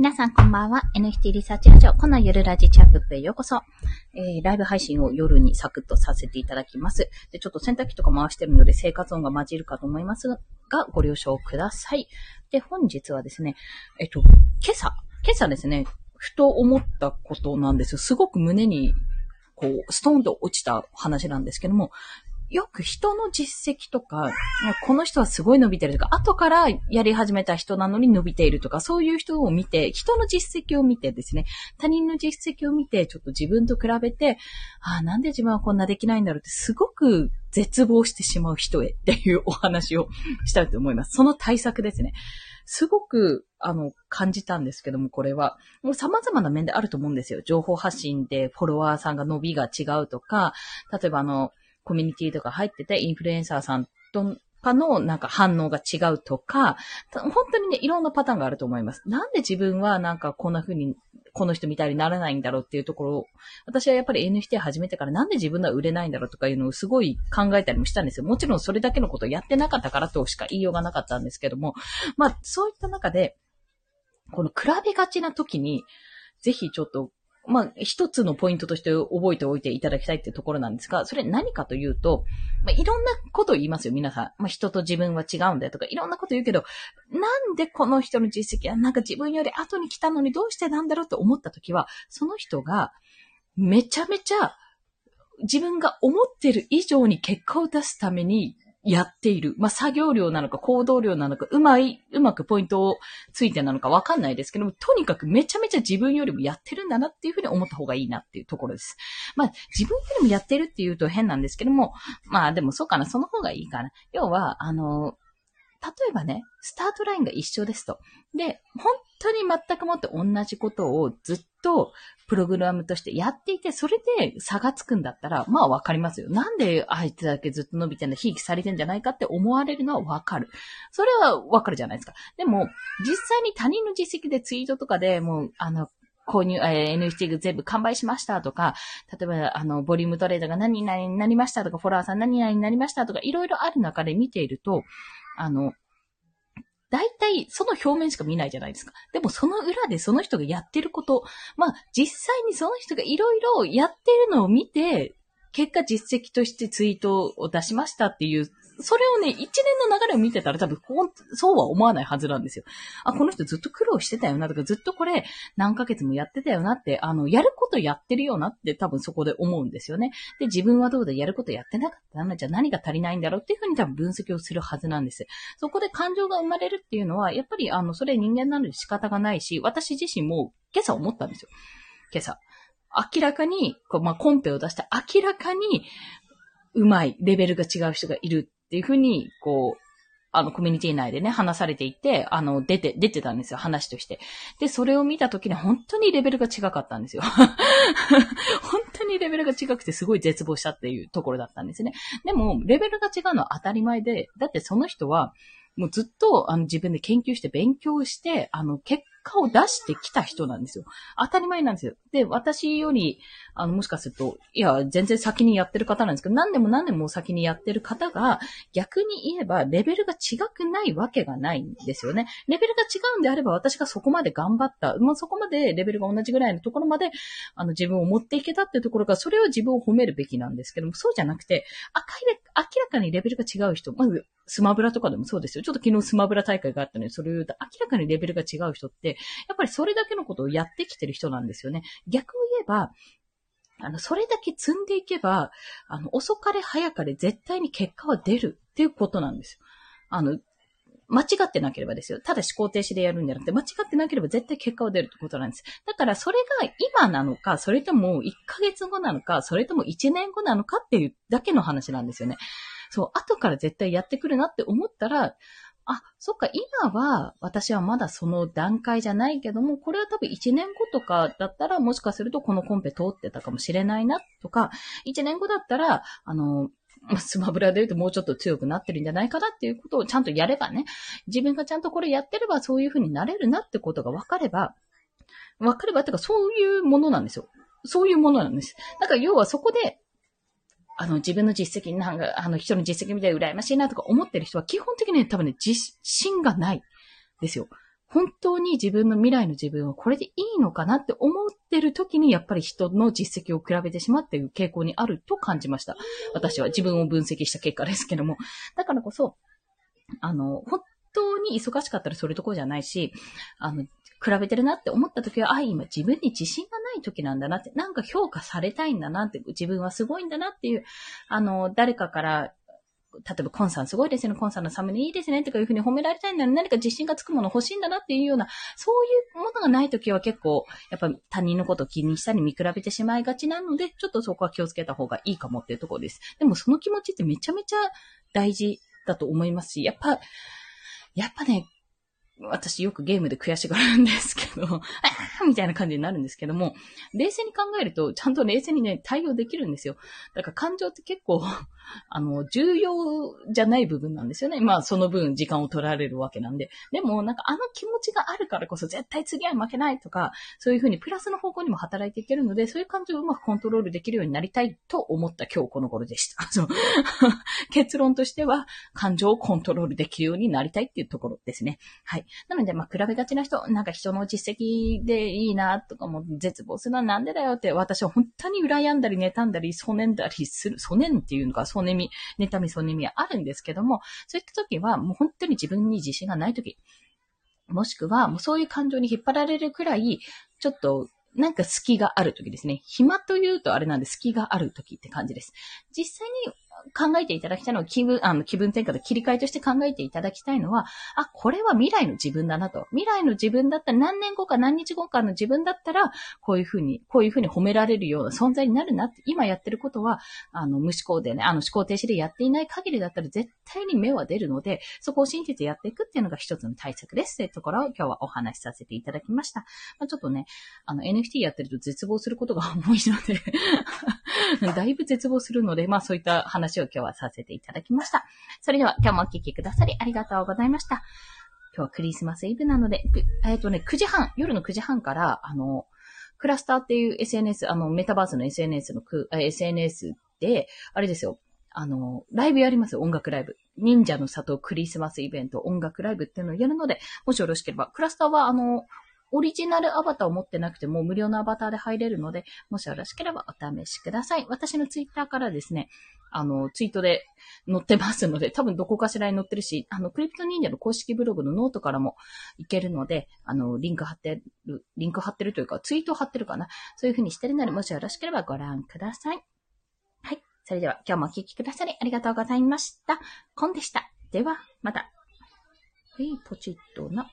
皆さんこんばんは。NFT リサーチラジオ、この夜ラジチャップへようこそ。えー、ライブ配信を夜にサクッとさせていただきます。で、ちょっと洗濯機とか回してるので生活音が混じるかと思いますが、ご了承ください。で、本日はですね、えっと、今朝、今朝ですね、ふと思ったことなんですよ。すごく胸に、こう、ストーンと落ちた話なんですけども、よく人の実績とか、この人はすごい伸びてるとか、後からやり始めた人なのに伸びているとか、そういう人を見て、人の実績を見てですね、他人の実績を見て、ちょっと自分と比べて、ああ、なんで自分はこんなできないんだろうって、すごく絶望してしまう人へっていうお話をしたいと思います。その対策ですね。すごく、あの、感じたんですけども、これは。もう様々な面であると思うんですよ。情報発信でフォロワーさんが伸びが違うとか、例えばあの、コミュニティとか入ってて、インフルエンサーさんとかのなんか反応が違うとか、本当にね、いろんなパターンがあると思います。なんで自分はなんかこんな風に、この人みたいにならないんだろうっていうところを、私はやっぱり NFT 始めてからなんで自分は売れないんだろうとかいうのをすごい考えたりもしたんですよ。もちろんそれだけのことをやってなかったからとしか言いようがなかったんですけども、まあそういった中で、この比べがちな時に、ぜひちょっとまあ、一つのポイントとして覚えておいていただきたいってところなんですが、それ何かというと、まあ、いろんなこと言いますよ、皆さん。まあ、人と自分は違うんだよとか、いろんなこと言うけど、なんでこの人の実績はなんか自分より後に来たのにどうしてなんだろうと思ったときは、その人がめちゃめちゃ自分が思ってる以上に結果を出すためにやっている。まあ、作業量なのか行動量なのか、うまい、うまくポイントをついてなのかわかんないですけども、とにかくめちゃめちゃ自分よりもやってるんだなっていうふうに思った方がいいなっていうところです。まあ、自分よりもやってるっていうと変なんですけども、まあでもそうかな、その方がいいかな。要は、あの、例えばね、スタートラインが一緒ですと。で、本当に全くもって同じことをずっとプログラムとしてやっていて、それで差がつくんだったら、まあわかりますよ。なんであいつだけずっと伸びてんだ、ひいきされてんじゃないかって思われるのはわかる。それはわかるじゃないですか。でも、実際に他人の実績でツイートとかでもう、あの、購入、えー、NFT 全部完売しましたとか、例えば、あの、ボリュームトレードが何々になりましたとか、フォロワーさん何々になりましたとか、いろいろある中で見ていると、あの、大体その表面しか見ないじゃないですか。でもその裏でその人がやってること、まあ実際にその人がいろいろやってるのを見て、結果実績としてツイートを出しましたっていうそれをね、一年の流れを見てたら多分、そうは思わないはずなんですよ。あ、この人ずっと苦労してたよなとか、ずっとこれ何ヶ月もやってたよなって、あの、やることやってるよなって多分そこで思うんですよね。で、自分はどうだ、やることやってなかったな、じゃあ何が足りないんだろうっていうふうに多分分析をするはずなんです。そこで感情が生まれるっていうのは、やっぱりあの、それ人間なので仕方がないし、私自身も今朝思ったんですよ。今朝。明らかに、こうまあ、コンペを出して明らかに、うまい、レベルが違う人がいるっていうふうに、こう、あの、コミュニティ内でね、話されていて、あの、出て、出てたんですよ、話として。で、それを見たときに本当にレベルが違かったんですよ。本当にレベルが違くてすごい絶望したっていうところだったんですね。でも、レベルが違うのは当たり前で、だってその人は、もうずっと、あの、自分で研究して勉強して、あの、結果を出してきた人なんですよ。当たり前なんですよ。で、私より、あの、もしかすると、いや、全然先にやってる方なんですけど、何でも何でも先にやってる方が、逆に言えば、レベルが違くないわけがないんですよね。レベルが違うんであれば、私がそこまで頑張った、まあ、そこまでレベルが同じぐらいのところまで、あの、自分を持っていけたっていうところが、それを自分を褒めるべきなんですけども、そうじゃなくて、明らかにレベルが違う人、まず、スマブラとかでもそうですよ。ちょっと昨日スマブラ大会があったので、それを言うと、明らかにレベルが違う人って、やっぱりそれだけのことをやってきてる人なんですよね。逆を言えば、あの、それだけ積んでいけば、あの、遅かれ早かれ絶対に結果は出るっていうことなんですよ。あの、間違ってなければですよ。ただ思考停止でやるんじゃなくて、間違ってなければ絶対結果は出るってことなんです。だからそれが今なのか、それとも1ヶ月後なのか、それとも1年後なのかっていうだけの話なんですよね。そう、後から絶対やってくるなって思ったら、あ、そっか、今は私はまだその段階じゃないけども、これは多分1年後とかだったらもしかするとこのコンペ通ってたかもしれないなとか、1年後だったら、あの、スマブラで言うともうちょっと強くなってるんじゃないかなっていうことをちゃんとやればね、自分がちゃんとこれやってればそういう風になれるなってことが分かれば、分かればっていうかそういうものなんですよ。そういうものなんです。だから要はそこであの、自分の実績、なんか、あの、人の実績みたいで羨ましいなとか思ってる人は、基本的に多分ね、自信がない。ですよ。本当に自分の未来の自分はこれでいいのかなって思ってる時に、やっぱり人の実績を比べてしまうっていう傾向にあると感じました。私は自分を分析した結果ですけども。だからこそ、あの、本当に忙しかったらそれとこじゃないし、あの、比べてるなって思った時は、あ、今自分に自信がない時なんだなって、なんか評価されたいんだなって、自分はすごいんだなっていう、あの、誰かから例えば、コンさんすごいですね、コンさんのサムネいいですね、とかいうふうに褒められたいんだ何か自信がつくもの欲しいんだなっていうような、そういうものがないときは結構、やっぱ他人のことを気にしたり見比べてしまいがちなので、ちょっとそこは気をつけた方がいいかもっていうところです。でもその気持ちってめちゃめちゃ大事だと思いますし、やっぱ、やっぱね、私よくゲームで悔しがるんですけど、あ みたいな感じになるんですけども、冷静に考えると、ちゃんと冷静にね、対応できるんですよ。だから感情って結構、あの、重要じゃない部分なんですよね。まあ、その分時間を取られるわけなんで。でも、なんかあの気持ちがあるからこそ絶対次は負けないとか、そういうふうにプラスの方向にも働いていけるので、そういう感情をうまくコントロールできるようになりたいと思った今日この頃でした。そう 結論としては、感情をコントロールできるようになりたいっていうところですね。はい。なので、まあ、比べがちな人、なんか人の実績でいいな、とかも絶望するのはなんでだよって、私は本当に羨んだり妬んだり、そねんだりする、そねんっていうのか、そねみ、妬み、そねみはあるんですけども、そういった時は、もう本当に自分に自信がない時、もしくは、もうそういう感情に引っ張られるくらい、ちょっとなんか隙がある時ですね。暇というとあれなんで隙がある時って感じです。実際に考えていただきたいのは気分、あの、気分転換で切り替えとして考えていただきたいのは、あ、これは未来の自分だなと。未来の自分だったら何年後か何日後かの自分だったら、こういうふうに、こういうふうに褒められるような存在になるなって、今やってることは、あの、無思考でね、あの、思考停止でやっていない限りだったら絶対に目は出るので、そこを信じてやっていくっていうのが一つの対策です。というところを今日はお話しさせていただきました。まあ、ちょっとね、あの、NFT やってると絶望することが多いので だいぶ絶望するので、まあそういった話話を今日はさせていただきました。それでは今日もお聴きくださりありがとうございました。今日はクリスマスイブなので、えっ、ー、とね、9時半、夜の9時半から、あの、クラスターっていう SNS、あの、メタバースの SNS のく、SNS で、あれですよ、あの、ライブやりますよ、音楽ライブ。忍者の里クリスマスイベント、音楽ライブっていうのをやるので、もしよろしければ、クラスターは、あの、オリジナルアバターを持ってなくても無料のアバターで入れるので、もしよろしければお試しください。私のツイッターからですね、あの、ツイートで載ってますので、多分どこかしらに載ってるし、あの、 CryptoNinja の公式ブログのノートからもいけるので、あの、リンク貼ってる、リンク貼ってるというか、ツイート貼ってるかな。そういう風にしてるので、もしよろしければご覧ください。はい。それでは今日もお聴きくださりありがとうございました。コンでした。では、また。はい、ポチッとな。